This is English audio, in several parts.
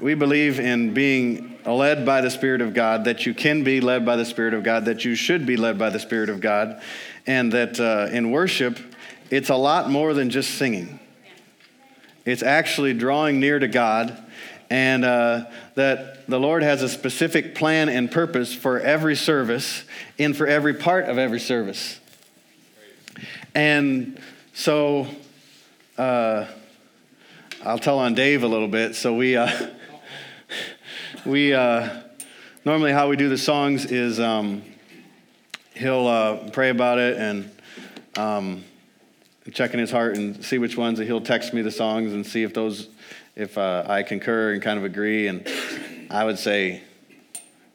we believe in being led by the Spirit of God, that you can be led by the Spirit of God, that you should be led by the Spirit of God, and that uh, in worship, it's a lot more than just singing. It's actually drawing near to God, and uh, that the Lord has a specific plan and purpose for every service and for every part of every service. And so uh, I'll tell on Dave a little bit. So we, uh, we uh, normally how we do the songs is um, he'll uh, pray about it and um, check in his heart and see which ones. And he'll text me the songs and see if those, if uh, I concur and kind of agree. And I would say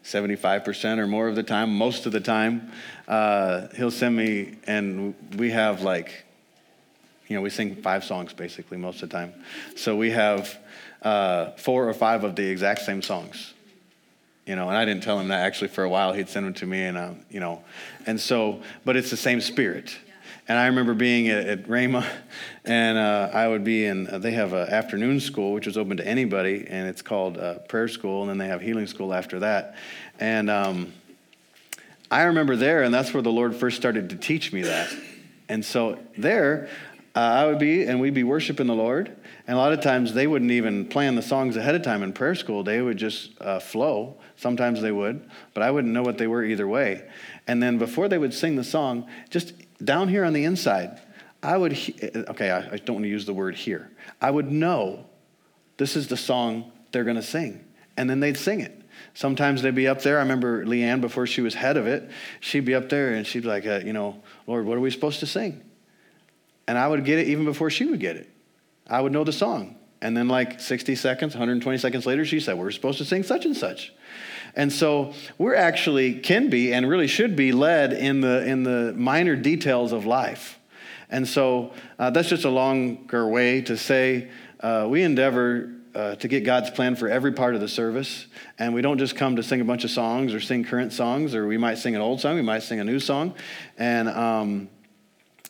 75% or more of the time, most of the time, uh, he'll send me, and we have like, you know, we sing five songs basically most of the time. So we have uh, four or five of the exact same songs. You know, and I didn't tell him that actually for a while. He'd send them to me, and uh, you know, and so, but it's the same spirit. And I remember being at, at Rhema, and uh, I would be in, uh, they have an afternoon school, which is open to anybody, and it's called uh, prayer school, and then they have healing school after that. And um, I remember there, and that's where the Lord first started to teach me that. And so there, uh, I would be, and we'd be worshiping the Lord. And a lot of times they wouldn't even plan the songs ahead of time in prayer school. They would just uh, flow. Sometimes they would, but I wouldn't know what they were either way. And then before they would sing the song, just down here on the inside, I would, okay, I, I don't want to use the word here. I would know this is the song they're going to sing. And then they'd sing it. Sometimes they'd be up there. I remember Leanne, before she was head of it, she'd be up there and she'd be like, uh, you know, Lord, what are we supposed to sing? And I would get it even before she would get it. I would know the song. And then, like 60 seconds, 120 seconds later, she said, We're supposed to sing such and such. And so we're actually can be and really should be led in the, in the minor details of life. And so uh, that's just a longer way to say uh, we endeavor uh, to get God's plan for every part of the service. And we don't just come to sing a bunch of songs or sing current songs, or we might sing an old song, we might sing a new song. And um,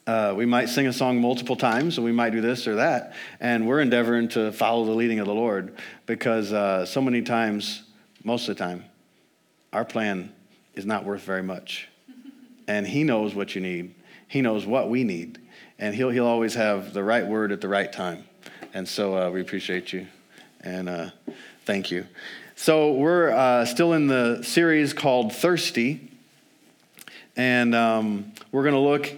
uh, we might sing a song multiple times, and we might do this or that. And we're endeavoring to follow the leading of the Lord because uh, so many times, most of the time, our plan is not worth very much. And He knows what you need, He knows what we need, and He'll, he'll always have the right word at the right time. And so uh, we appreciate you and uh, thank you. So we're uh, still in the series called Thirsty, and um, we're going to look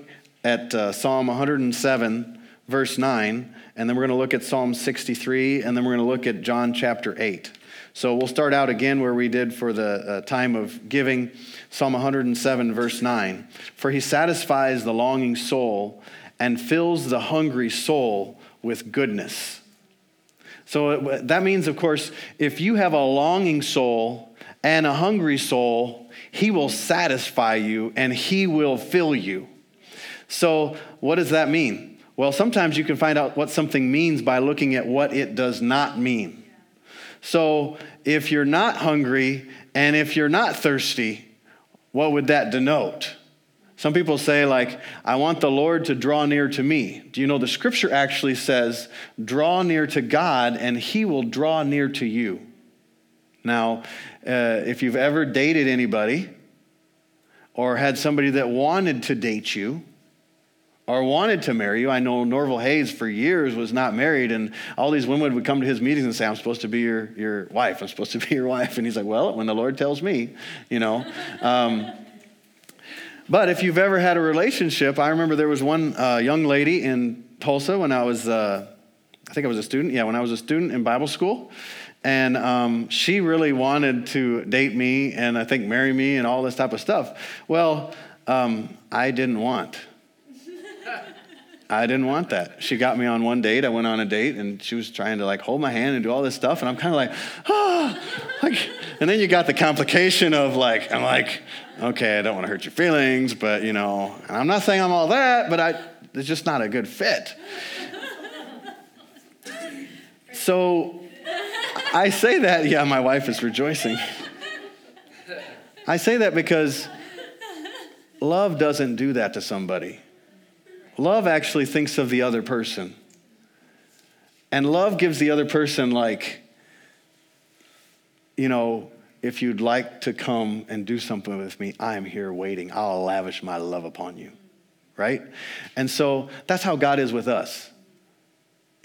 at uh, Psalm 107, verse 9, and then we're going to look at Psalm 63, and then we're going to look at John chapter 8. So we'll start out again where we did for the uh, time of giving, Psalm 107, verse 9. For he satisfies the longing soul and fills the hungry soul with goodness. So that means, of course, if you have a longing soul and a hungry soul, he will satisfy you and he will fill you. So, what does that mean? Well, sometimes you can find out what something means by looking at what it does not mean. So if you're not hungry and if you're not thirsty, what would that denote? Some people say, like, I want the Lord to draw near to me. Do you know the scripture actually says, draw near to God and he will draw near to you? Now, uh, if you've ever dated anybody or had somebody that wanted to date you, or wanted to marry you. I know Norval Hayes for years was not married, and all these women would come to his meetings and say, I'm supposed to be your, your wife. I'm supposed to be your wife. And he's like, Well, when the Lord tells me, you know. Um, but if you've ever had a relationship, I remember there was one uh, young lady in Tulsa when I was, uh, I think I was a student. Yeah, when I was a student in Bible school. And um, she really wanted to date me and I think marry me and all this type of stuff. Well, um, I didn't want I didn't want that. She got me on one date. I went on a date and she was trying to like hold my hand and do all this stuff. And I'm kind of like, ah, like, and then you got the complication of like, I'm like, okay, I don't want to hurt your feelings, but you know, and I'm not saying I'm all that, but I, it's just not a good fit. So I say that, yeah, my wife is rejoicing. I say that because love doesn't do that to somebody. Love actually thinks of the other person. And love gives the other person, like, you know, if you'd like to come and do something with me, I am here waiting. I'll lavish my love upon you. Right? And so that's how God is with us.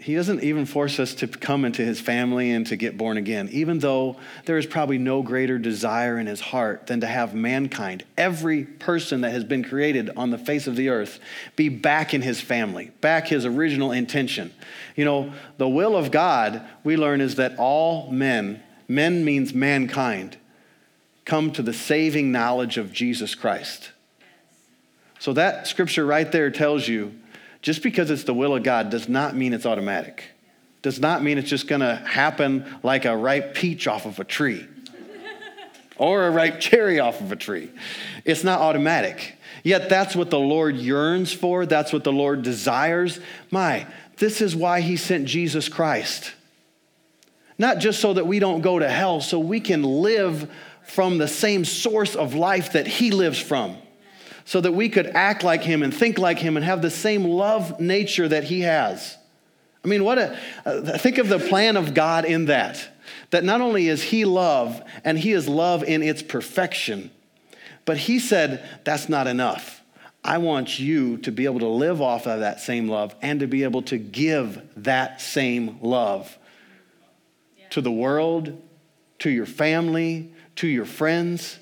He doesn't even force us to come into his family and to get born again, even though there is probably no greater desire in his heart than to have mankind, every person that has been created on the face of the earth, be back in his family, back his original intention. You know, the will of God, we learn, is that all men, men means mankind, come to the saving knowledge of Jesus Christ. So that scripture right there tells you just because it's the will of God does not mean it's automatic. Does not mean it's just going to happen like a ripe peach off of a tree or a ripe cherry off of a tree. It's not automatic. Yet that's what the Lord yearns for, that's what the Lord desires. My, this is why he sent Jesus Christ. Not just so that we don't go to hell, so we can live from the same source of life that he lives from so that we could act like him and think like him and have the same love nature that he has. I mean, what a uh, think of the plan of God in that. That not only is he love and he is love in its perfection, but he said that's not enough. I want you to be able to live off of that same love and to be able to give that same love to the world, to your family, to your friends.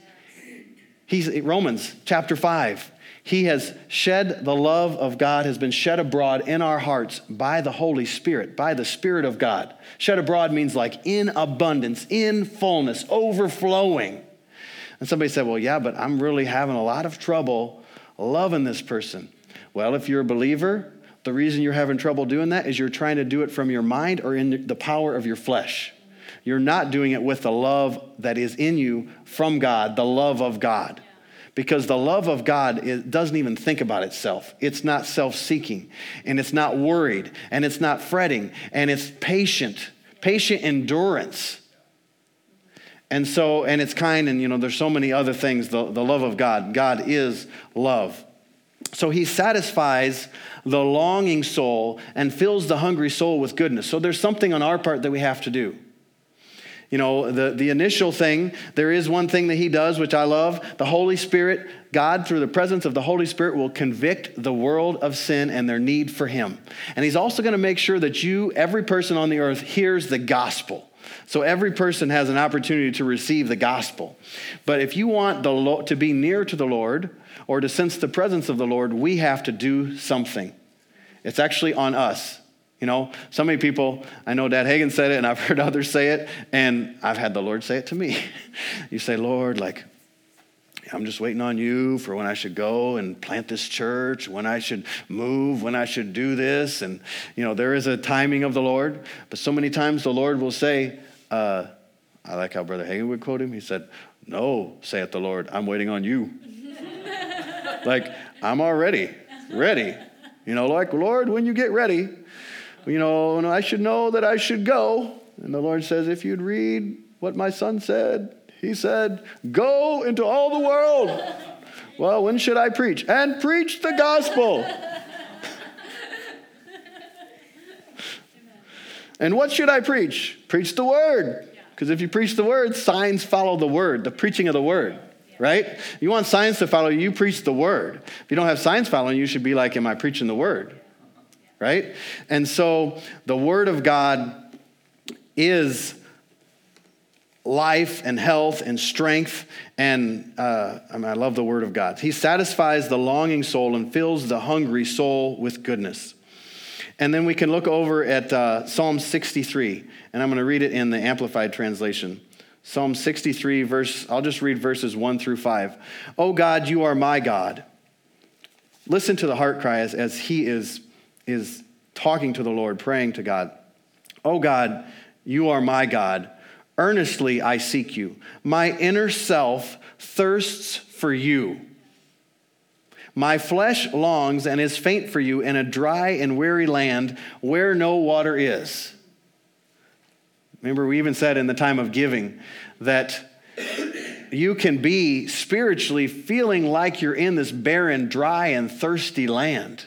He's Romans chapter 5. He has shed the love of God has been shed abroad in our hearts by the Holy Spirit, by the Spirit of God. Shed abroad means like in abundance, in fullness, overflowing. And somebody said, Well, yeah, but I'm really having a lot of trouble loving this person. Well, if you're a believer, the reason you're having trouble doing that is you're trying to do it from your mind or in the power of your flesh. You're not doing it with the love that is in you from God, the love of God. Because the love of God doesn't even think about itself. It's not self seeking, and it's not worried, and it's not fretting, and it's patient, patient endurance. And so, and it's kind, and you know, there's so many other things. The, the love of God, God is love. So he satisfies the longing soul and fills the hungry soul with goodness. So there's something on our part that we have to do. You know, the, the initial thing, there is one thing that he does, which I love. The Holy Spirit, God, through the presence of the Holy Spirit, will convict the world of sin and their need for him. And he's also going to make sure that you, every person on the earth, hears the gospel. So every person has an opportunity to receive the gospel. But if you want the to be near to the Lord or to sense the presence of the Lord, we have to do something. It's actually on us. You know, so many people, I know Dad Hagin said it, and I've heard others say it, and I've had the Lord say it to me. you say, Lord, like, I'm just waiting on you for when I should go and plant this church, when I should move, when I should do this. And, you know, there is a timing of the Lord, but so many times the Lord will say, uh, I like how Brother Hagin would quote him. He said, No, saith the Lord, I'm waiting on you. like, I'm already ready. You know, like, Lord, when you get ready, you know, and I should know that I should go. And the Lord says, if you'd read what my son said, he said, Go into all the world. well, when should I preach? And preach the gospel. and what should I preach? Preach the word. Because if you preach the word, signs follow the word, the preaching of the word, right? You want signs to follow you, preach the word. If you don't have signs following you, should be like, Am I preaching the word? Right? And so the Word of God is life and health and strength. And uh, I, mean, I love the Word of God. He satisfies the longing soul and fills the hungry soul with goodness. And then we can look over at uh, Psalm 63, and I'm going to read it in the Amplified Translation. Psalm 63, verse, I'll just read verses 1 through 5. Oh God, you are my God. Listen to the heart cry as, as he is is talking to the Lord, praying to God. Oh God, you are my God. Earnestly I seek you. My inner self thirsts for you. My flesh longs and is faint for you in a dry and weary land where no water is. Remember, we even said in the time of giving that you can be spiritually feeling like you're in this barren, dry, and thirsty land.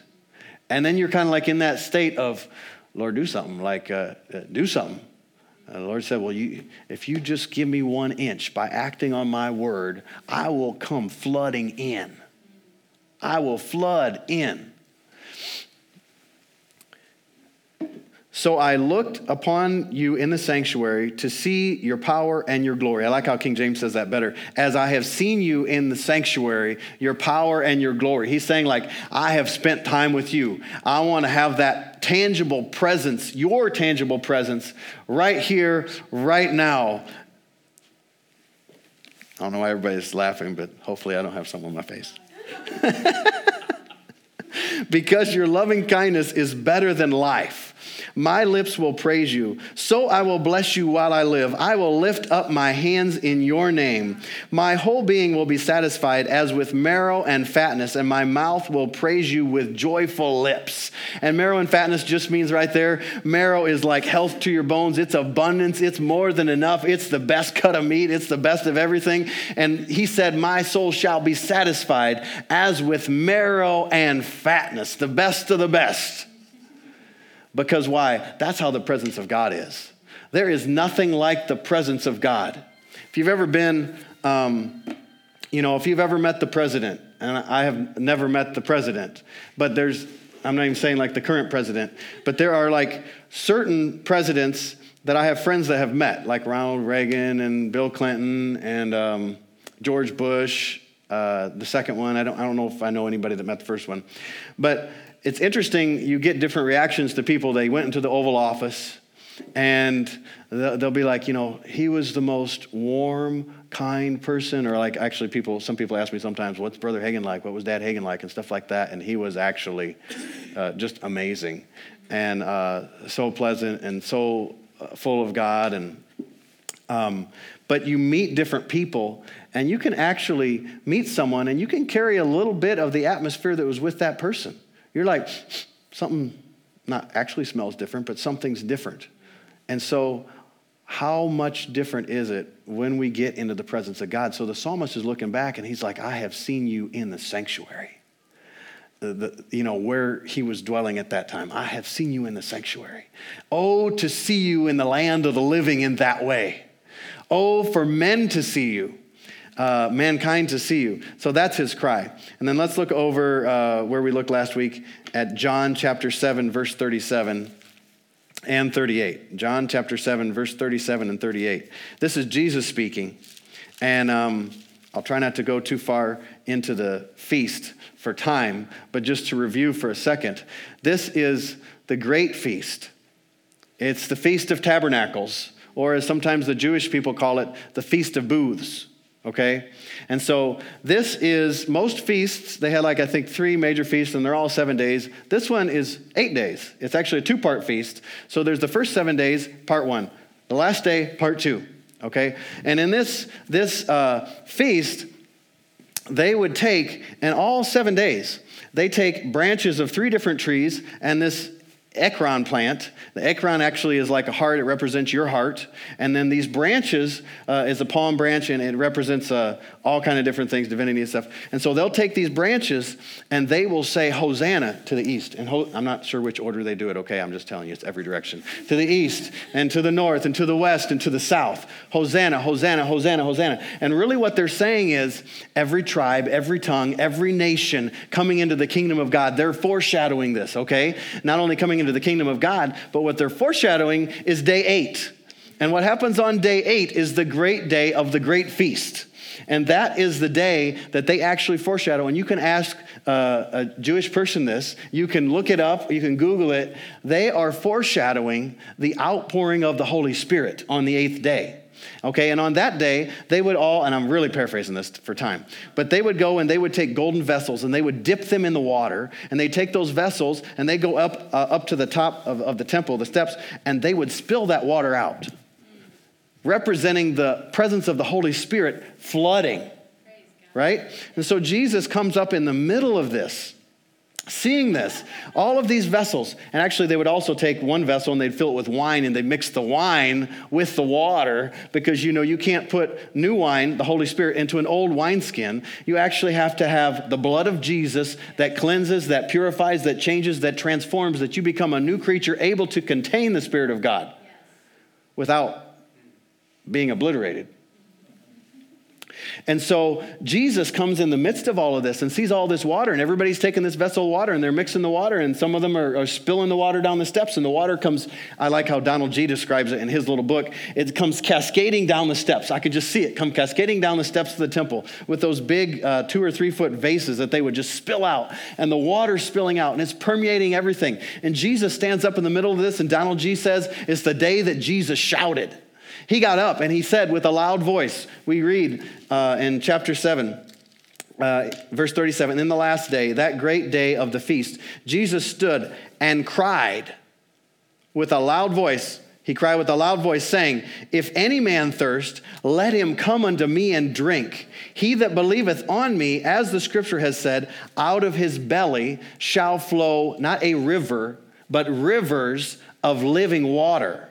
And then you're kind of like in that state of, Lord, do something, like, uh, uh, do something. And the Lord said, Well, you, if you just give me one inch by acting on my word, I will come flooding in. I will flood in. So I looked upon you in the sanctuary to see your power and your glory. I like how King James says that better. As I have seen you in the sanctuary, your power and your glory. He's saying, like, I have spent time with you. I want to have that tangible presence, your tangible presence, right here, right now. I don't know why everybody's laughing, but hopefully I don't have something on my face. because your loving kindness is better than life. My lips will praise you. So I will bless you while I live. I will lift up my hands in your name. My whole being will be satisfied as with marrow and fatness, and my mouth will praise you with joyful lips. And marrow and fatness just means right there marrow is like health to your bones. It's abundance. It's more than enough. It's the best cut of meat. It's the best of everything. And he said, My soul shall be satisfied as with marrow and fatness, the best of the best. Because why? That's how the presence of God is. There is nothing like the presence of God. If you've ever been, um, you know, if you've ever met the president, and I have never met the president, but there's, I'm not even saying like the current president, but there are like certain presidents that I have friends that have met, like Ronald Reagan and Bill Clinton and um, George Bush, uh, the second one. I don't, I don't know if I know anybody that met the first one. But it's interesting, you get different reactions to people. They went into the Oval Office and they'll be like, you know, he was the most warm, kind person. Or like, actually, people, some people ask me sometimes, what's Brother Hagin like? What was Dad Hagin like? And stuff like that. And he was actually uh, just amazing and uh, so pleasant and so uh, full of God. And, um, but you meet different people and you can actually meet someone and you can carry a little bit of the atmosphere that was with that person. You're like, something not actually smells different, but something's different. And so, how much different is it when we get into the presence of God? So the psalmist is looking back and he's like, I have seen you in the sanctuary. The, the, you know, where he was dwelling at that time. I have seen you in the sanctuary. Oh, to see you in the land of the living in that way. Oh, for men to see you uh, mankind to see you. So that's his cry. And then let's look over uh, where we looked last week at John chapter 7, verse 37 and 38. John chapter 7, verse 37 and 38. This is Jesus speaking. And um, I'll try not to go too far into the feast for time, but just to review for a second. This is the great feast. It's the Feast of Tabernacles, or as sometimes the Jewish people call it, the Feast of Booths okay? And so this is most feasts, they had like, I think, three major feasts, and they're all seven days. This one is eight days. It's actually a two part feast. So there's the first seven days, part one, the last day, part two, okay? And in this, this uh, feast, they would take, in all seven days, they take branches of three different trees and this ekron plant. The ekron actually is like a heart, it represents your heart. And then these branches uh, is a palm branch, and it represents uh, all kind of different things, divinity and stuff. And so they'll take these branches and they will say Hosanna to the east. And ho- I'm not sure which order they do it, okay? I'm just telling you, it's every direction. To the east, and to the north, and to the west, and to the south. Hosanna, Hosanna, Hosanna, Hosanna. And really what they're saying is every tribe, every tongue, every nation coming into the kingdom of God, they're foreshadowing this, okay? Not only coming into the kingdom of God, but what they're foreshadowing is day eight. And what happens on day eight is the great day of the great feast. And that is the day that they actually foreshadow. And you can ask uh, a Jewish person this, you can look it up, you can Google it. They are foreshadowing the outpouring of the Holy Spirit on the eighth day. Okay, and on that day, they would all, and I'm really paraphrasing this for time, but they would go and they would take golden vessels and they would dip them in the water, and they take those vessels and they go up, uh, up to the top of, of the temple, the steps, and they would spill that water out, representing the presence of the Holy Spirit flooding, right? And so Jesus comes up in the middle of this Seeing this, all of these vessels, and actually they would also take one vessel and they'd fill it with wine and they'd mix the wine with the water because you know you can't put new wine, the Holy Spirit, into an old wineskin. You actually have to have the blood of Jesus that cleanses, that purifies, that changes, that transforms, that you become a new creature able to contain the Spirit of God. without being obliterated. And so Jesus comes in the midst of all of this and sees all this water, and everybody's taking this vessel of water and they're mixing the water, and some of them are, are, spilling the water down the steps, and the water comes. I like how Donald Gee describes it in his little book. It comes cascading down the steps. I could just see it come cascading down the steps of the temple with those big uh, two or three foot vases that they would just spill out, and the water spilling out, and it's permeating everything. And Jesus stands up in the middle of this, and Donald Gee says, It's the day that Jesus shouted. He got up and he said with a loud voice, we read uh, in chapter 7, uh, verse 37, in the last day, that great day of the feast, Jesus stood and cried with a loud voice. He cried with a loud voice, saying, If any man thirst, let him come unto me and drink. He that believeth on me, as the scripture has said, out of his belly shall flow not a river, but rivers of living water.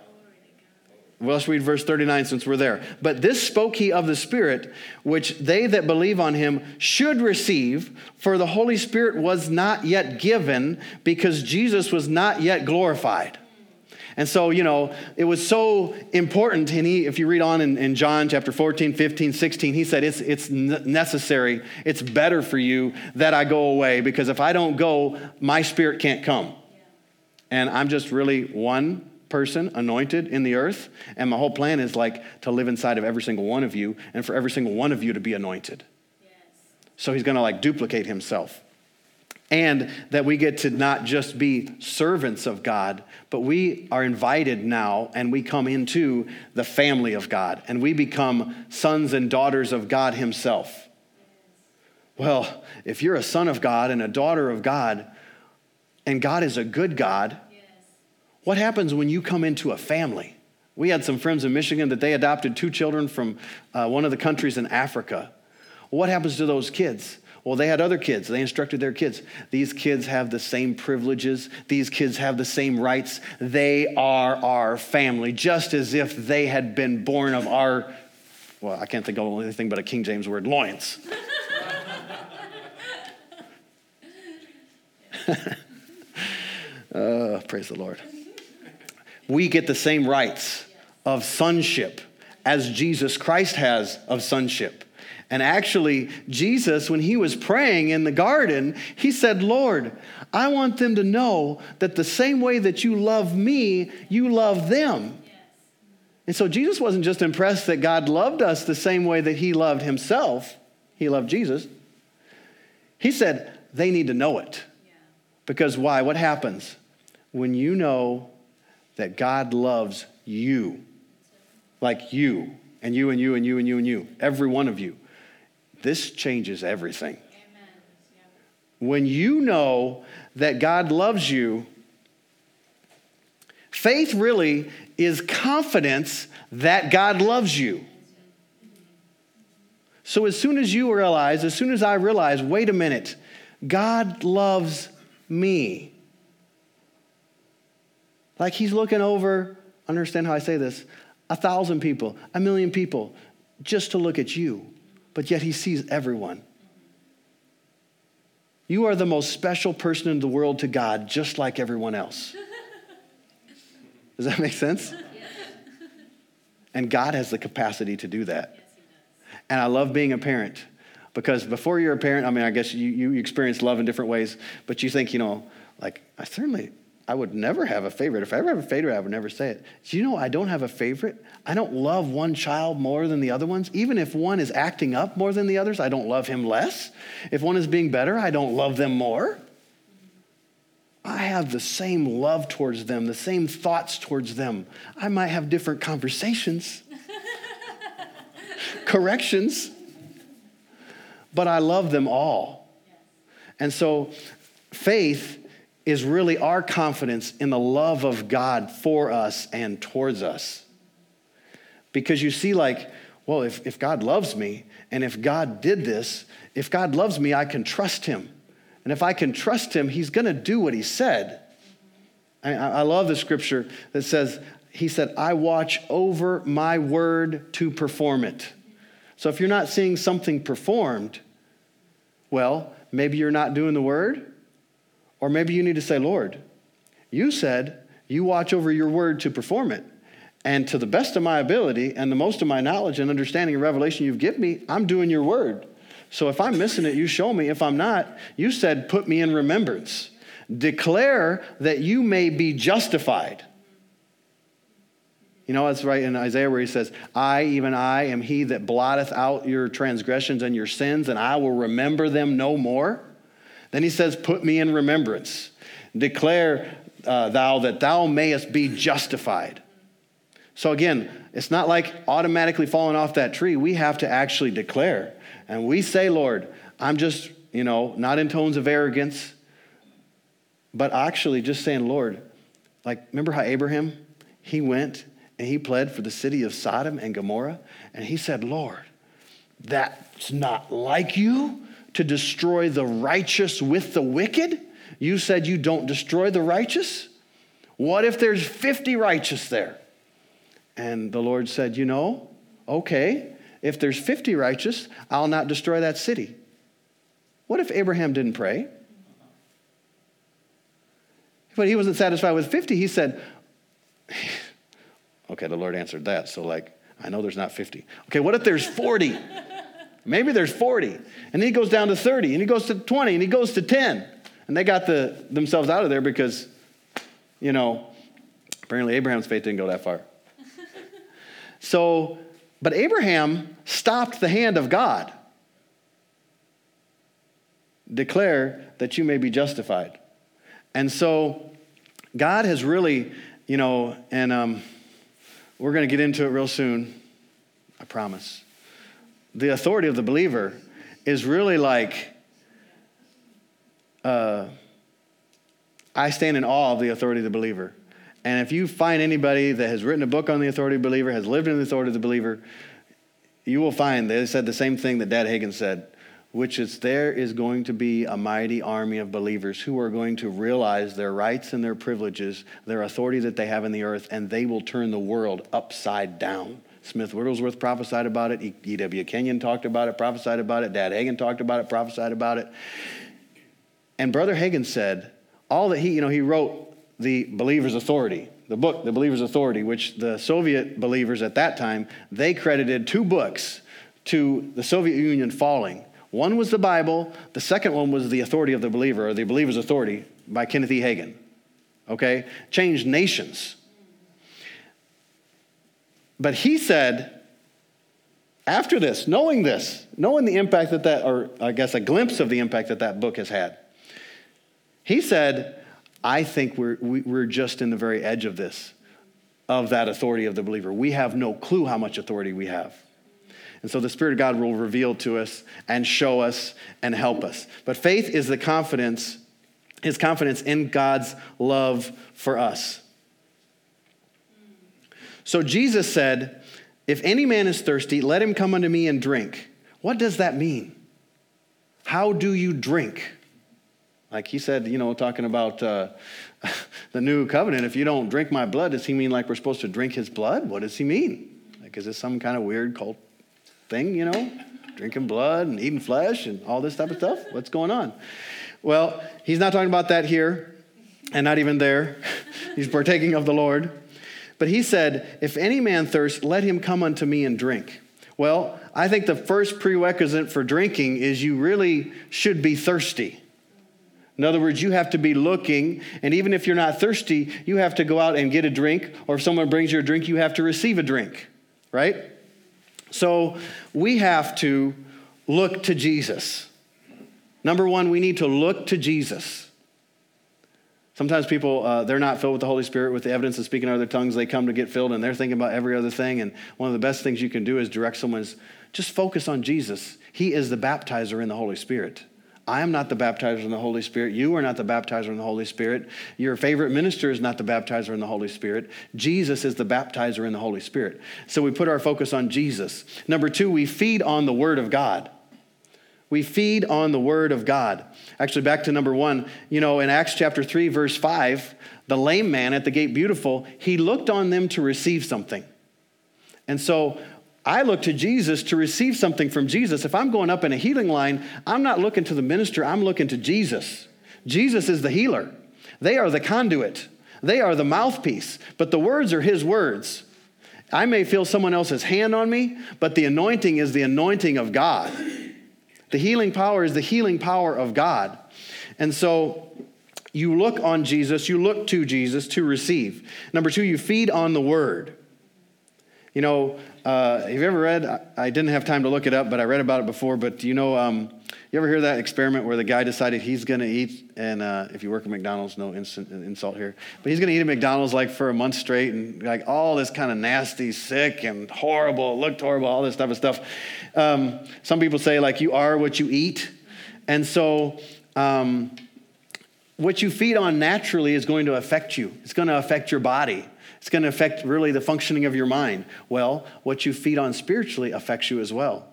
Well, let's read verse 39 since we're there. But this spoke he of the Spirit, which they that believe on him should receive, for the Holy Spirit was not yet given because Jesus was not yet glorified. And so, you know, it was so important. And he, if you read on in, in John chapter 14, 15, 16, he said, it's, it's necessary, it's better for you that I go away because if I don't go, my spirit can't come. And I'm just really one person anointed in the earth. And my whole plan is like to live inside of every single one of you and for every single one of you to be anointed. Yes. So he's going to like duplicate himself. And that we get to not just be servants of God, but we are invited now and we come into the family of God and we become sons and daughters of God Himself. Well, if you're a son of God and a daughter of God, and God is a good God, what happens when you come into a family? We had some friends in Michigan that they adopted two children from uh, one of the countries in Africa. What happens to those kids? Well, they had other kids. They instructed their kids. These kids have the same privileges. These kids have the same rights. They are our family, just as if they had been born of our, well, I can't think of anything but a King James word, loins. uh, praise the Lord we get the same rights of sonship as Jesus Christ has of sonship. And actually, Jesus, when he was praying in the garden, he said, Lord, I want them to know that the same way that you love me, you love them. And so Jesus wasn't just impressed that God loved us the same way that he loved himself, he loved Jesus. He said, they need to know it. Because why? What happens? When you know that God loves you, like you, and you, and you, and you, and you, and you, every one of you. This changes everything. When you know that God loves you, faith really is confidence that God loves you. So as soon as you realize, as soon as I realize, wait a minute, God loves me. Like he's looking over, understand how I say this, a thousand people, a million people, just to look at you. But yet he sees everyone. You are the most special person in the world to God, just like everyone else. Does that make sense? And God has the capacity to do that. And I love being a parent because before you're a parent, I mean, I guess you, you experience love in different ways, but you think, you know, like, I certainly, I would never have a favorite. If I ever have a favorite, I would never say it. Do you know I don't have a favorite? I don't love one child more than the other ones. Even if one is acting up more than the others, I don't love him less. If one is being better, I don't love them more. I have the same love towards them, the same thoughts towards them. I might have different conversations, corrections, but I love them all. And so faith is really our confidence in the love of God for us and towards us. Because you see, like, well, if, if God loves me, and if God did this, if God loves me, I can trust him. And if I can trust him, he's going to do what he said. I, I love the scripture that says, He said, I watch over my word to perform it. So if you're not seeing something performed, well, maybe you're not doing the word, or maybe you need to say, Lord, you said you watch over your word to perform it. And to the best of my ability and the most of my knowledge and understanding and revelation you've given me, I'm doing your word. So if I'm missing it, you show me. If I'm not, you said, put me in remembrance. Declare that you may be justified. You know, that's right in Isaiah where he says, I, even I, am he that blotteth out your transgressions and your sins, and I will remember them no more. Then he says, Put me in remembrance. Declare uh, thou that thou mayest be justified. So again, it's not like automatically falling off that tree. We have to actually declare. And we say, Lord, I'm just, you know, not in tones of arrogance, but actually just saying, Lord, like, remember how Abraham, he went and he pled for the city of Sodom and Gomorrah? And he said, Lord, that's not like you to destroy the righteous with the wicked? You said you don't destroy the righteous? What if there's 50 righteous there? And the Lord said, You know, okay, if there's 50 righteous, I'll not destroy that city. What if Abraham didn't pray? But he wasn't satisfied with 50. He said, Okay, the Lord answered that. So, like, I know there's not 50. Okay, what if there's 40? Maybe there's 40. And then he goes down to 30, and he goes to 20, and he goes to 10. And they got the, themselves out of there because, you know, apparently Abraham's faith didn't go that far. so, but Abraham stopped the hand of God. Declare that you may be justified. And so, God has really, you know, and um, we're going to get into it real soon, I promise the authority of the believer is really like uh, I stand in awe of the authority of the believer. And if you find anybody that has written a book on the authority of the believer, has lived in the authority of the believer, you will find they said the same thing that Dad Hagin said, which is there is going to be a mighty army of believers who are going to realize their rights and their privileges, their authority that they have in the earth, and they will turn the world upside down. Smith Wigglesworth prophesied about it. E.W. Kenyon talked about it, prophesied about it. Dad Hagin talked about it, prophesied about it. And Brother Hagin said, all that he, you know, he wrote the Believer's Authority, the book, The Believer's Authority, which the Soviet believers at that time, they credited two books to the Soviet Union falling. One was the Bible, the second one was The Authority of the Believer, or The Believer's Authority by Kenneth E. Hagin. Okay? Changed nations. But he said, after this, knowing this, knowing the impact that that, or I guess a glimpse of the impact that that book has had, he said, I think we're, we're just in the very edge of this, of that authority of the believer. We have no clue how much authority we have. And so the Spirit of God will reveal to us and show us and help us. But faith is the confidence, his confidence in God's love for us. So Jesus said, If any man is thirsty, let him come unto me and drink. What does that mean? How do you drink? Like he said, you know, talking about uh, the new covenant, if you don't drink my blood, does he mean like we're supposed to drink his blood? What does he mean? Like, is this some kind of weird cult thing, you know? Drinking blood and eating flesh and all this type of stuff? What's going on? Well, he's not talking about that here and not even there. he's partaking of the Lord. But he said, If any man thirst, let him come unto me and drink. Well, I think the first prerequisite for drinking is you really should be thirsty. In other words, you have to be looking, and even if you're not thirsty, you have to go out and get a drink, or if someone brings you a drink, you have to receive a drink, right? So we have to look to Jesus. Number one, we need to look to Jesus. Sometimes people, uh, they're not filled with the Holy Spirit with the evidence of speaking other tongues. They come to get filled and they're thinking about every other thing. And one of the best things you can do is direct someone's just focus on Jesus. He is the baptizer in the Holy Spirit. I am not the baptizer in the Holy Spirit. You are not the baptizer in the Holy Spirit. Your favorite minister is not the baptizer in the Holy Spirit. Jesus is the baptizer in the Holy Spirit. So we put our focus on Jesus. Number two, we feed on the Word of God. We feed on the word of God. Actually, back to number one, you know, in Acts chapter 3, verse 5, the lame man at the gate beautiful, he looked on them to receive something. And so I look to Jesus to receive something from Jesus. If I'm going up in a healing line, I'm not looking to the minister, I'm looking to Jesus. Jesus is the healer, they are the conduit, they are the mouthpiece, but the words are his words. I may feel someone else's hand on me, but the anointing is the anointing of God. The healing power is the healing power of God. And so you look on Jesus, you look to Jesus to receive. Number two, you feed on the word. You know, uh, have you ever read? I didn't have time to look it up, but I read about it before. But do you know, um, you ever hear that experiment where the guy decided he's going to eat, and uh, if you work at McDonald's, no instant, insult here, but he's going to eat at McDonald's like for a month straight, and like all this kind of nasty, sick, and horrible, looked horrible, all this type of stuff. Um, some people say like you are what you eat, and so. Um, what you feed on naturally is going to affect you. It's going to affect your body. It's going to affect really the functioning of your mind. Well, what you feed on spiritually affects you as well.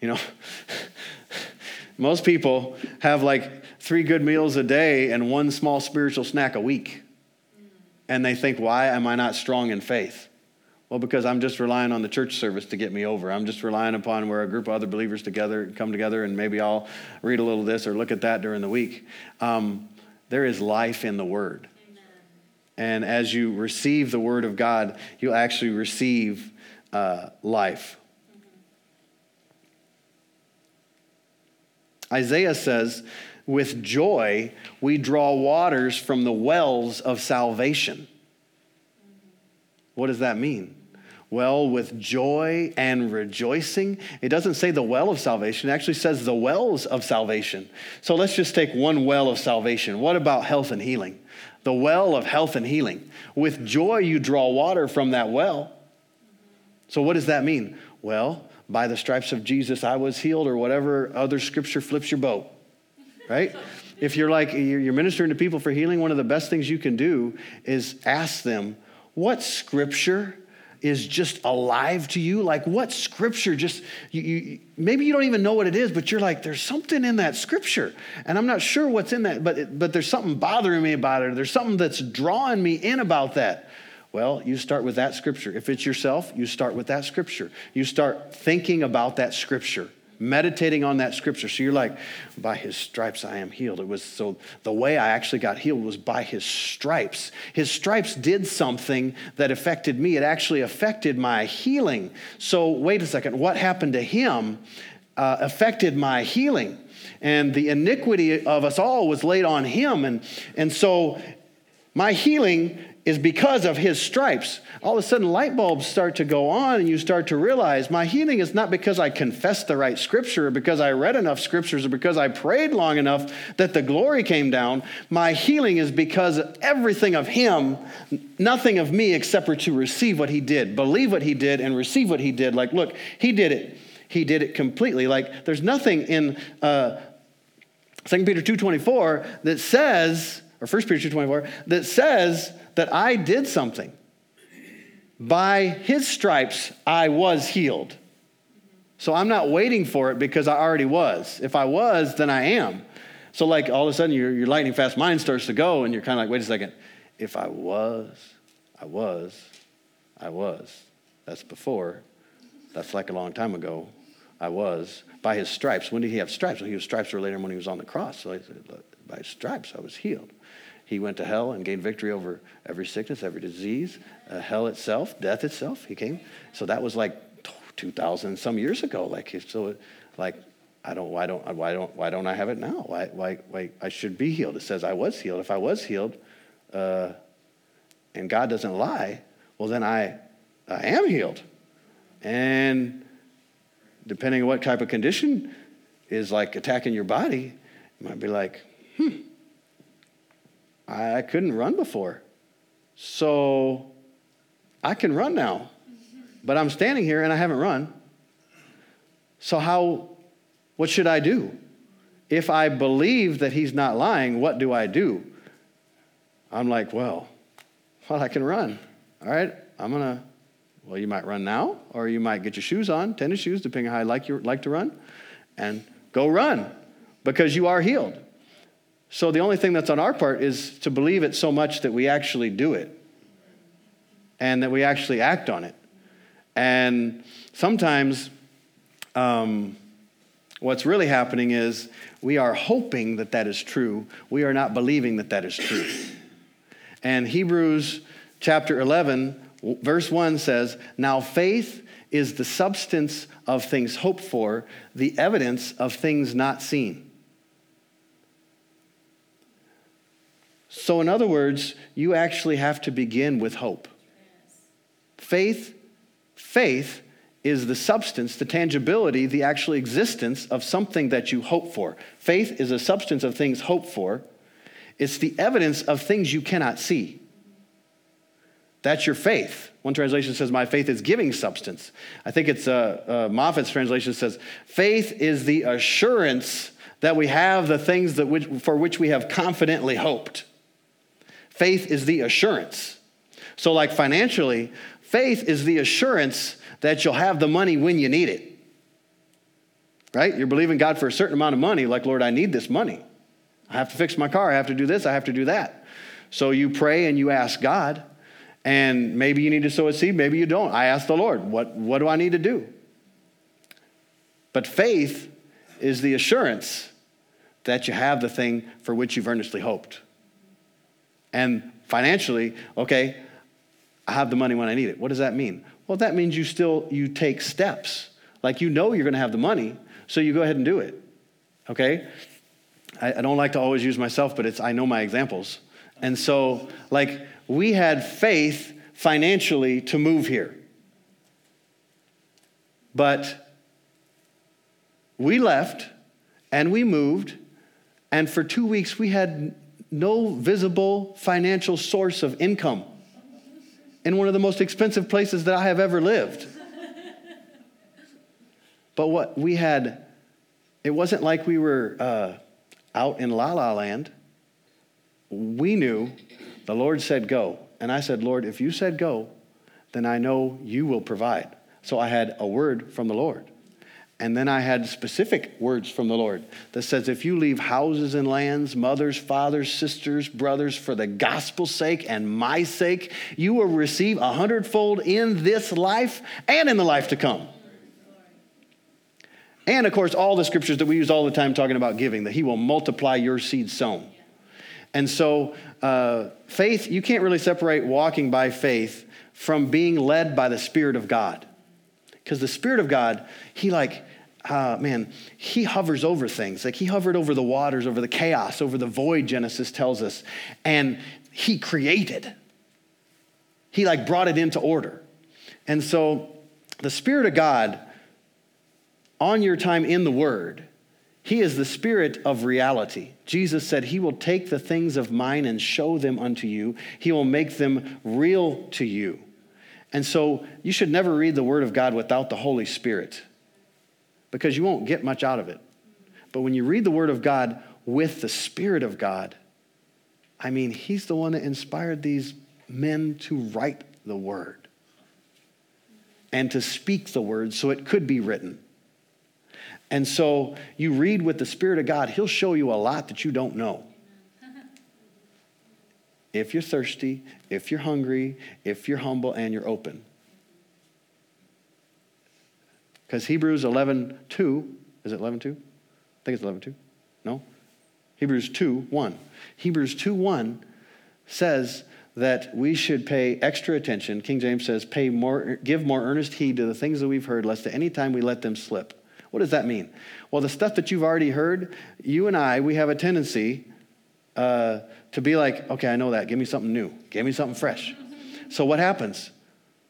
You know, most people have like three good meals a day and one small spiritual snack a week. And they think, why am I not strong in faith? Well, because I'm just relying on the church service to get me over. I'm just relying upon where a group of other believers together come together and maybe I'll read a little of this or look at that during the week. Um, there is life in the Word. And as you receive the Word of God, you'll actually receive uh, life. Isaiah says, with joy we draw waters from the wells of salvation. What does that mean? Well, with joy and rejoicing. It doesn't say the well of salvation, it actually says the wells of salvation. So let's just take one well of salvation. What about health and healing? The well of health and healing. With joy, you draw water from that well. So, what does that mean? Well, by the stripes of Jesus, I was healed, or whatever other scripture flips your boat, right? if you're like, you're ministering to people for healing, one of the best things you can do is ask them, what scripture is just alive to you? Like what scripture just, you, you, maybe you don't even know what it is, but you're like, there's something in that scripture. And I'm not sure what's in that, but, but there's something bothering me about it. There's something that's drawing me in about that. Well, you start with that scripture. If it's yourself, you start with that scripture. You start thinking about that scripture meditating on that scripture. So you're like, by his stripes I am healed. It was so the way I actually got healed was by his stripes. His stripes did something that affected me, it actually affected my healing. So wait a second, what happened to him uh, affected my healing. And the iniquity of us all was laid on him. And, and so my healing is because of his stripes. All of a sudden, light bulbs start to go on, and you start to realize my healing is not because I confessed the right scripture, or because I read enough scriptures, or because I prayed long enough that the glory came down. My healing is because everything of him, nothing of me except for to receive what he did, believe what he did, and receive what he did. Like, look, he did it. He did it completely. Like, there's nothing in uh, 2 Peter 2.24 that says, or 1 Peter 2.24, that says that I did something. By his stripes, I was healed. So I'm not waiting for it because I already was. If I was, then I am. So, like, all of a sudden, your, your lightning fast mind starts to go, and you're kind of like, wait a second. If I was, I was, I was. That's before. That's like a long time ago. I was. By his stripes. When did he have stripes? Well, he was stripes later when he was on the cross. So, I said, by stripes, I was healed. He went to hell and gained victory over every sickness, every disease, uh, hell itself, death itself. He came. So that was like 2,000 some years ago. Like, so, like, I don't, why don't, why don't, why don't I have it now? Why, why, why, I should be healed. It says I was healed. If I was healed, uh, and God doesn't lie, well, then I, I am healed. And depending on what type of condition is like attacking your body, you might be like, hmm, I couldn't run before. So I can run now. But I'm standing here and I haven't run. So how what should I do? If I believe that he's not lying, what do I do? I'm like, well, well, I can run. All right, I'm gonna. Well, you might run now, or you might get your shoes on, tennis shoes, depending on how you like, you like to run, and go run because you are healed. So the only thing that's on our part is to believe it so much that we actually do it and that we actually act on it. And sometimes um, what's really happening is we are hoping that that is true. We are not believing that that is true. And Hebrews chapter 11 verse 1 says, Now faith is the substance of things hoped for, the evidence of things not seen. So, in other words, you actually have to begin with hope. Faith, faith is the substance, the tangibility, the actual existence of something that you hope for. Faith is a substance of things hoped for. It's the evidence of things you cannot see. That's your faith. One translation says, My faith is giving substance. I think it's uh, uh, Moffatt's translation says, Faith is the assurance that we have the things that which, for which we have confidently hoped. Faith is the assurance. So, like financially, faith is the assurance that you'll have the money when you need it. Right? You're believing God for a certain amount of money, like, Lord, I need this money. I have to fix my car. I have to do this. I have to do that. So you pray and you ask God, and maybe you need to sow a seed, maybe you don't. I ask the Lord, what, what do I need to do? But faith is the assurance that you have the thing for which you've earnestly hoped. And financially, okay, I have the money when I need it. What does that mean? Well, that means you still you take steps. Like you know you're going to have the money, so you go ahead and do it. Okay? I, I don't like to always use myself, but it's I know my examples. And so, like, we had faith financially to move here. But we left and we moved, and for two weeks we had no visible financial source of income in one of the most expensive places that I have ever lived. but what we had, it wasn't like we were uh, out in La La Land. We knew the Lord said go. And I said, Lord, if you said go, then I know you will provide. So I had a word from the Lord. And then I had specific words from the Lord that says, if you leave houses and lands, mothers, fathers, sisters, brothers, for the gospel's sake and my sake, you will receive a hundredfold in this life and in the life to come. And of course, all the scriptures that we use all the time talking about giving, that He will multiply your seed sown. And so, uh, faith, you can't really separate walking by faith from being led by the Spirit of God. Because the Spirit of God, He like, uh, man, He hovers over things. Like He hovered over the waters, over the chaos, over the void, Genesis tells us. And He created. He like brought it into order. And so, the Spirit of God, on your time in the Word, he is the spirit of reality. Jesus said, He will take the things of mine and show them unto you. He will make them real to you. And so you should never read the Word of God without the Holy Spirit because you won't get much out of it. But when you read the Word of God with the Spirit of God, I mean, He's the one that inspired these men to write the Word and to speak the Word so it could be written. And so you read with the Spirit of God, He'll show you a lot that you don't know. If you're thirsty, if you're hungry, if you're humble, and you're open. Because Hebrews 11 2, is it 11 2? I think it's 11 2. No? Hebrews 2 1. Hebrews 2 1 says that we should pay extra attention. King James says, pay more, give more earnest heed to the things that we've heard, lest at any time we let them slip. What does that mean? Well, the stuff that you've already heard, you and I, we have a tendency uh, to be like, okay, I know that. Give me something new. Give me something fresh. So what happens?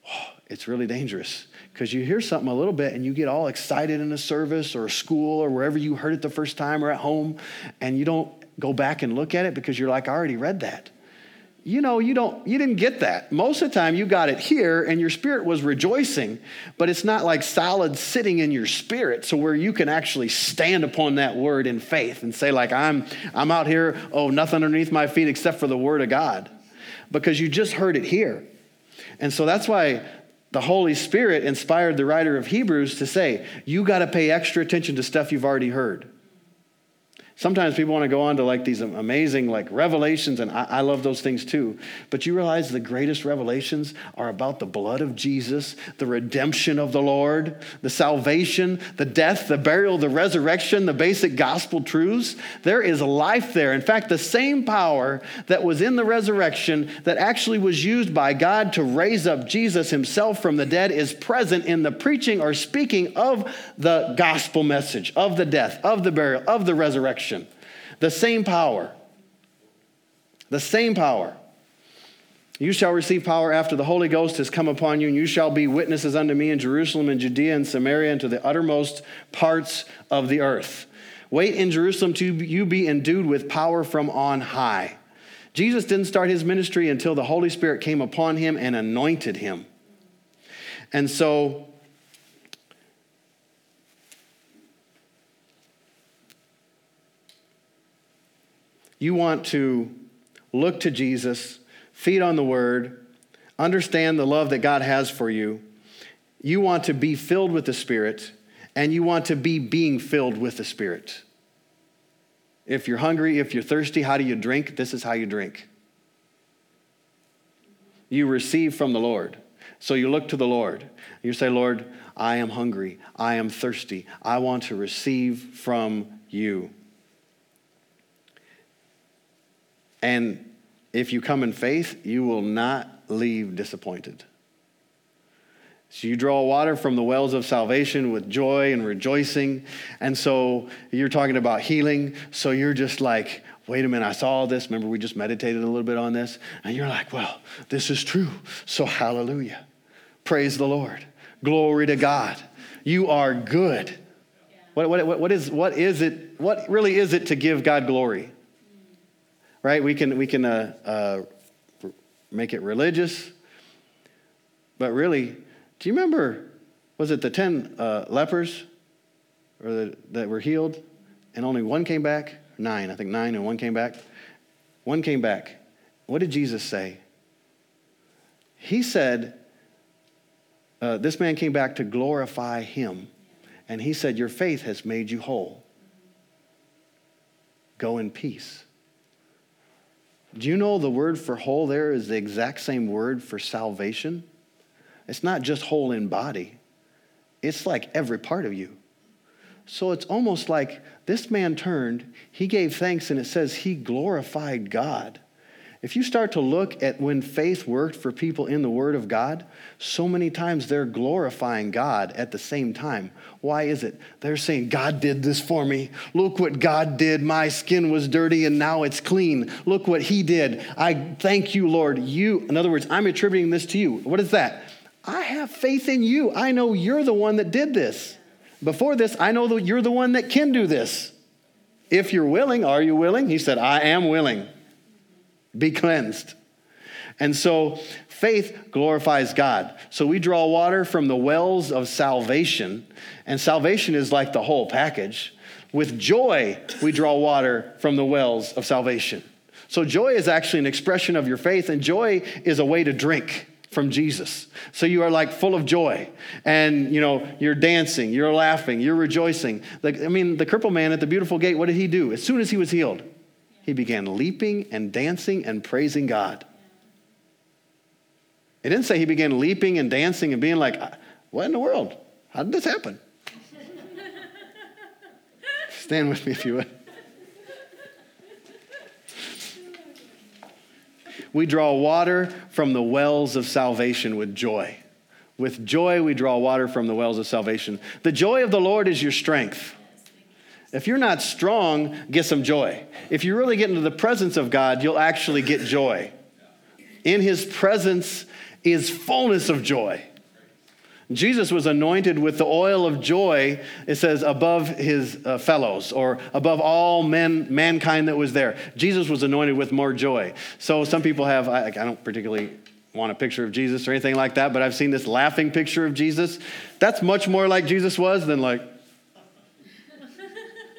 Oh, it's really dangerous because you hear something a little bit and you get all excited in a service or a school or wherever you heard it the first time or at home, and you don't go back and look at it because you're like, I already read that. You know you don't you didn't get that. Most of the time you got it here and your spirit was rejoicing but it's not like solid sitting in your spirit so where you can actually stand upon that word in faith and say like i'm i'm out here oh nothing underneath my feet except for the word of god. Because you just heard it here. And so that's why the holy spirit inspired the writer of hebrews to say you got to pay extra attention to stuff you've already heard Sometimes people want to go on to like these amazing like revelations, and I, I, love those things too. But you realize the greatest revelations are about the blood of Jesus, the redemption of the Lord, the salvation, the death, the burial, the resurrection, the basic gospel truths. There is life there. In fact, the same power that was in the resurrection that actually was used by God to raise up Jesus himself from the dead is present in the preaching or speaking of the gospel message, of the death, of the burial, of the resurrection. The same power. The same power. You shall receive power after the Holy Ghost has come upon you, and you shall be witnesses unto me in Jerusalem and Judea and Samaria and to the uttermost parts of the earth. Wait in Jerusalem till you be endued with power from on high. Jesus didn't start his ministry until the Holy Spirit came upon him and anointed him. And so You want to look to Jesus, feed on the word, understand the love that God has for you. You want to be filled with the Spirit, and you want to be being filled with the Spirit. If you're hungry, if you're thirsty, how do you drink? This is how you drink. You receive from the Lord. So you look to the Lord. You say, Lord, I am hungry. I am thirsty. I want to receive from you. And if you come in faith, you will not leave disappointed. So you draw water from the wells of salvation with joy and rejoicing. And so you're talking about healing. So you're just like, wait a minute, I saw this. Remember, we just meditated a little bit on this. And you're like, well, this is true. So hallelujah. Praise the Lord. Glory to God. You are good. What, what, what, is, what is it? What really is it to give God glory? Right? We can, we can uh, uh, make it religious. But really, do you remember, was it the 10 uh, lepers or the, that were healed and only one came back? Nine, I think nine and one came back. One came back. What did Jesus say? He said, uh, This man came back to glorify him. And he said, Your faith has made you whole. Go in peace. Do you know the word for whole there is the exact same word for salvation? It's not just whole in body, it's like every part of you. So it's almost like this man turned, he gave thanks, and it says he glorified God. If you start to look at when faith worked for people in the Word of God, so many times they're glorifying God at the same time. Why is it? They're saying, God did this for me. Look what God did. My skin was dirty and now it's clean. Look what He did. I thank you, Lord. You, in other words, I'm attributing this to you. What is that? I have faith in you. I know you're the one that did this. Before this, I know that you're the one that can do this. If you're willing, are you willing? He said, I am willing. Be cleansed. And so faith glorifies God. So we draw water from the wells of salvation, and salvation is like the whole package. With joy, we draw water from the wells of salvation. So joy is actually an expression of your faith, and joy is a way to drink from Jesus. So you are like full of joy and you know you're dancing, you're laughing, you're rejoicing. Like I mean the crippled man at the beautiful gate, what did he do? As soon as he was healed, he began leaping and dancing and praising God. It didn't say he began leaping and dancing and being like, What in the world? How did this happen? Stand with me if you would. We draw water from the wells of salvation with joy. With joy, we draw water from the wells of salvation. The joy of the Lord is your strength. If you're not strong, get some joy. If you really get into the presence of God, you'll actually get joy. In his presence is fullness of joy. Jesus was anointed with the oil of joy, it says, above his uh, fellows or above all men, mankind that was there. Jesus was anointed with more joy. So some people have, I, I don't particularly want a picture of Jesus or anything like that, but I've seen this laughing picture of Jesus. That's much more like Jesus was than like,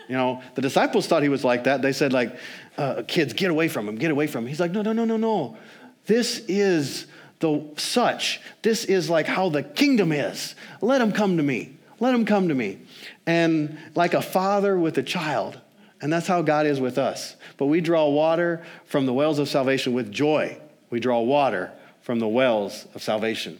you know, the disciples thought he was like that. They said, like, uh, kids, get away from him, get away from him. He's like, no, no, no, no, no. This is the such. This is like how the kingdom is. Let him come to me. Let him come to me. And like a father with a child, And that's how God is with us. But we draw water from the wells of salvation with joy. We draw water from the wells of salvation.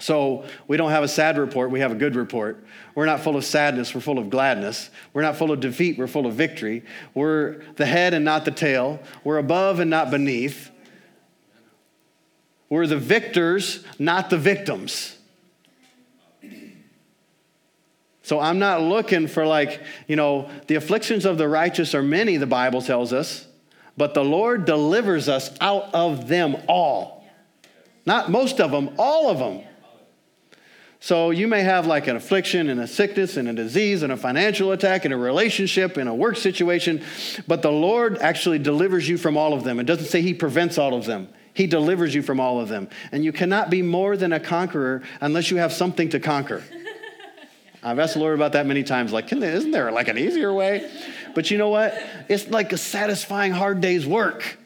So we don't have a sad report, we have a good report. We're not full of sadness, we're full of gladness. We're not full of defeat, we're full of victory. We're the head and not the tail. We're above and not beneath. We're the victors, not the victims. So I'm not looking for, like, you know, the afflictions of the righteous are many, the Bible tells us, but the Lord delivers us out of them all. Not most of them, all of them. So you may have like an affliction and a sickness and a disease and a financial attack and a relationship and a work situation, but the Lord actually delivers you from all of them. It doesn't say He prevents all of them. He delivers you from all of them. And you cannot be more than a conqueror unless you have something to conquer. I've asked the Lord about that many times. Like, isn't there like an easier way? But you know what? It's like a satisfying hard day's work.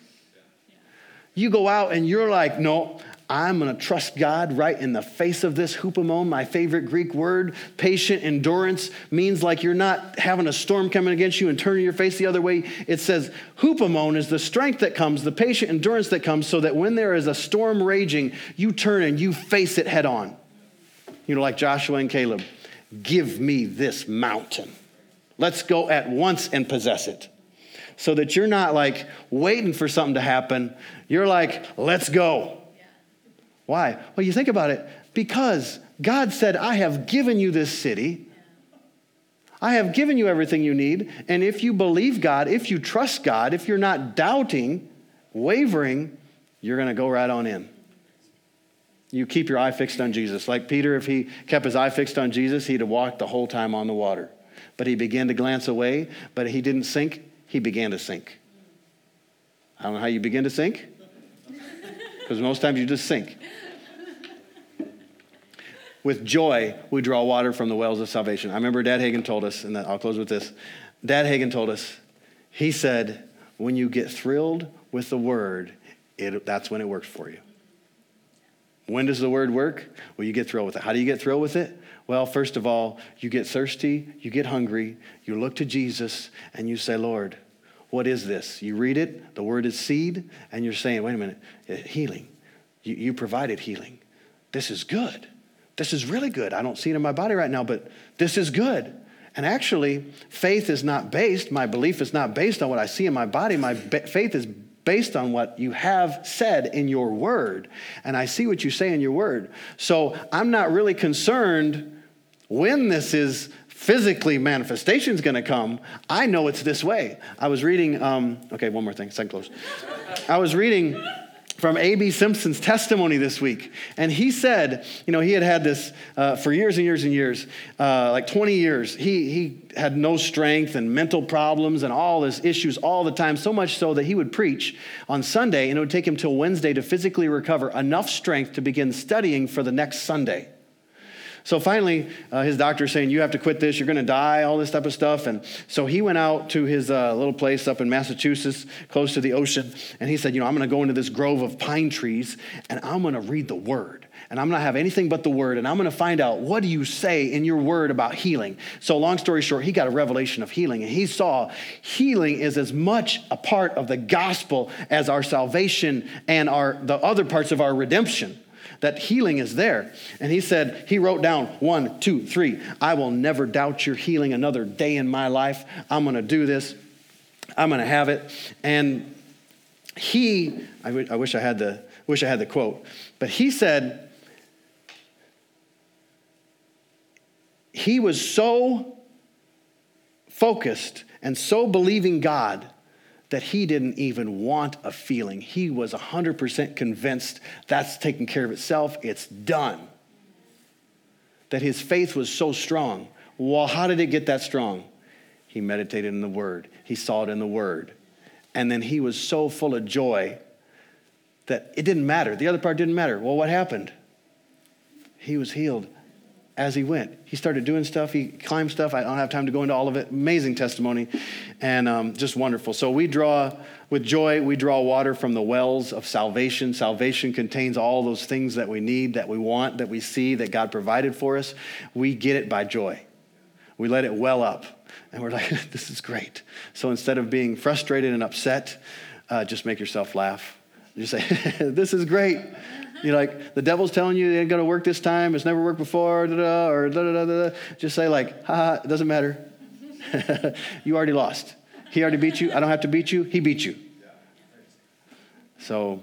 You go out and you're like, no, I'm going to trust God right in the face of this. Hupomone, my favorite Greek word, patient endurance, means like you're not having a storm coming against you and turning your face the other way. It says hupomone is the strength that comes, the patient endurance that comes, so that when there is a storm raging, you turn and you face it head on. You know, like Joshua and Caleb, give me this mountain. Let's go at once and possess it. So that you're not like waiting for something to happen. You're like, let's go. Why? Well, you think about it. Because God said, I have given you this city. I have given you everything you need. And if you believe God, if you trust God, if you're not doubting, wavering, you're going to go right on in. You keep your eye fixed on Jesus. Like Peter, if he kept his eye fixed on Jesus, he'd have walked the whole time on the water. But he began to glance away, but he didn't sink, he began to sink. I don't know how you begin to sink, because most times you just sink. With joy, we draw water from the wells of salvation. I remember Dad Hagin told us, and I'll close with this. Dad Hagin told us, he said, when you get thrilled with the word, it, that's when it works for you. When does the word work? Well, you get thrilled with it. How do you get thrilled with it? Well, first of all, you get thirsty, you get hungry, you look to Jesus, and you say, Lord, what is this? You read it, the word is seed, and you're saying, wait a minute, eh, healing. You, you provided healing. This is good. This is really good. I don't see it in my body right now, but this is good. And actually, faith is not based, my belief is not based on what I see in my body. My faith is based on what you have said in your word. And I see what you say in your word. So I'm not really concerned when this is physically manifestation is going to come. I know it's this way. I was reading, um, okay, one more thing, second close. I was reading from A.B. Simpson's testimony this week. And he said, you know, he had had this uh, for years and years and years, uh, like 20 years. He, he had no strength and mental problems and all his issues all the time, so much so that he would preach on Sunday and it would take him till Wednesday to physically recover enough strength to begin studying for the next Sunday. So finally, uh, his doctor's saying, You have to quit this, you're going to die, all this type of stuff. And so he went out to his uh, little place up in Massachusetts, close to the ocean, and he said, You know, I'm going to go into this grove of pine trees and I'm going to read the word. And I'm going to have anything but the word, and I'm going to find out what do you say in your word about healing. So, long story short, he got a revelation of healing, and he saw healing is as much a part of the gospel as our salvation and our, the other parts of our redemption that healing is there. And he said, he wrote down one, two, three. I will never doubt your healing another day in my life. I'm going to do this. I'm going to have it. And he, I, w- I wish I had the wish I had the quote, but he said he was so focused and so believing God that he didn't even want a feeling. He was 100% convinced that's taken care of itself, it's done. That his faith was so strong. Well, how did it get that strong? He meditated in the Word, he saw it in the Word. And then he was so full of joy that it didn't matter. The other part didn't matter. Well, what happened? He was healed as he went. He started doing stuff, he climbed stuff. I don't have time to go into all of it. Amazing testimony and um, just wonderful. So we draw, with joy, we draw water from the wells of salvation. Salvation contains all those things that we need, that we want, that we see, that God provided for us. We get it by joy. We let it well up. And we're like, this is great. So instead of being frustrated and upset, uh, just make yourself laugh. Just say, this is great. You're like, the devil's telling you it ain't to work this time. It's never worked before, da, da, or da, da, da, da. Just say, like, ha, it doesn't matter. you already lost. He already beat you. I don't have to beat you. He beat you. So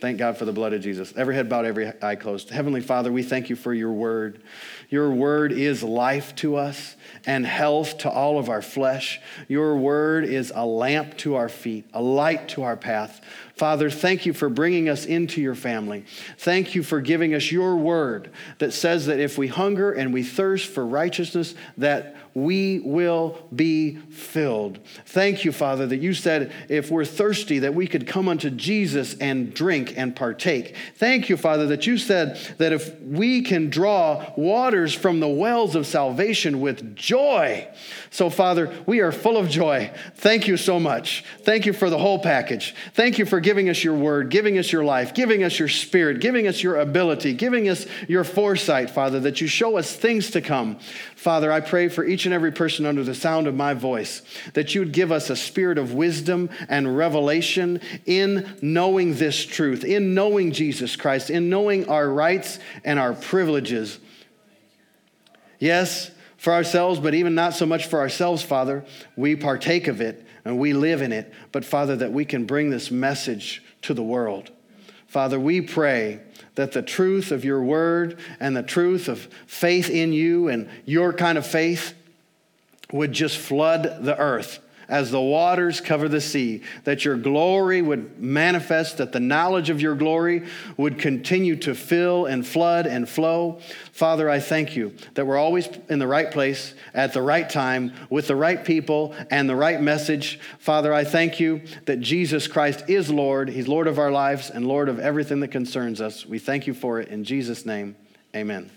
thank God for the blood of Jesus. Every head bowed, every eye closed. Heavenly Father, we thank you for your word. Your word is life to us and health to all of our flesh. Your word is a lamp to our feet, a light to our path. Father, thank you for bringing us into your family. Thank you for giving us your word that says that if we hunger and we thirst for righteousness, that we will be filled. Thank you, Father, that you said if we're thirsty, that we could come unto Jesus and drink and partake. Thank you, Father, that you said that if we can draw waters from the wells of salvation with joy. So, Father, we are full of joy. Thank you so much. Thank you for the whole package. Thank you for giving us your word, giving us your life, giving us your spirit, giving us your ability, giving us your foresight, Father, that you show us things to come. Father, I pray for each and every person under the sound of my voice that you would give us a spirit of wisdom and revelation in knowing this truth, in knowing Jesus Christ, in knowing our rights and our privileges. Yes, for ourselves, but even not so much for ourselves, Father. We partake of it and we live in it, but Father, that we can bring this message to the world. Father, we pray that the truth of your word and the truth of faith in you and your kind of faith would just flood the earth as the waters cover the sea, that your glory would manifest, that the knowledge of your glory would continue to fill and flood and flow. Father, I thank you that we're always in the right place at the right time with the right people and the right message. Father, I thank you that Jesus Christ is Lord. He's Lord of our lives and Lord of everything that concerns us. We thank you for it in Jesus' name. Amen.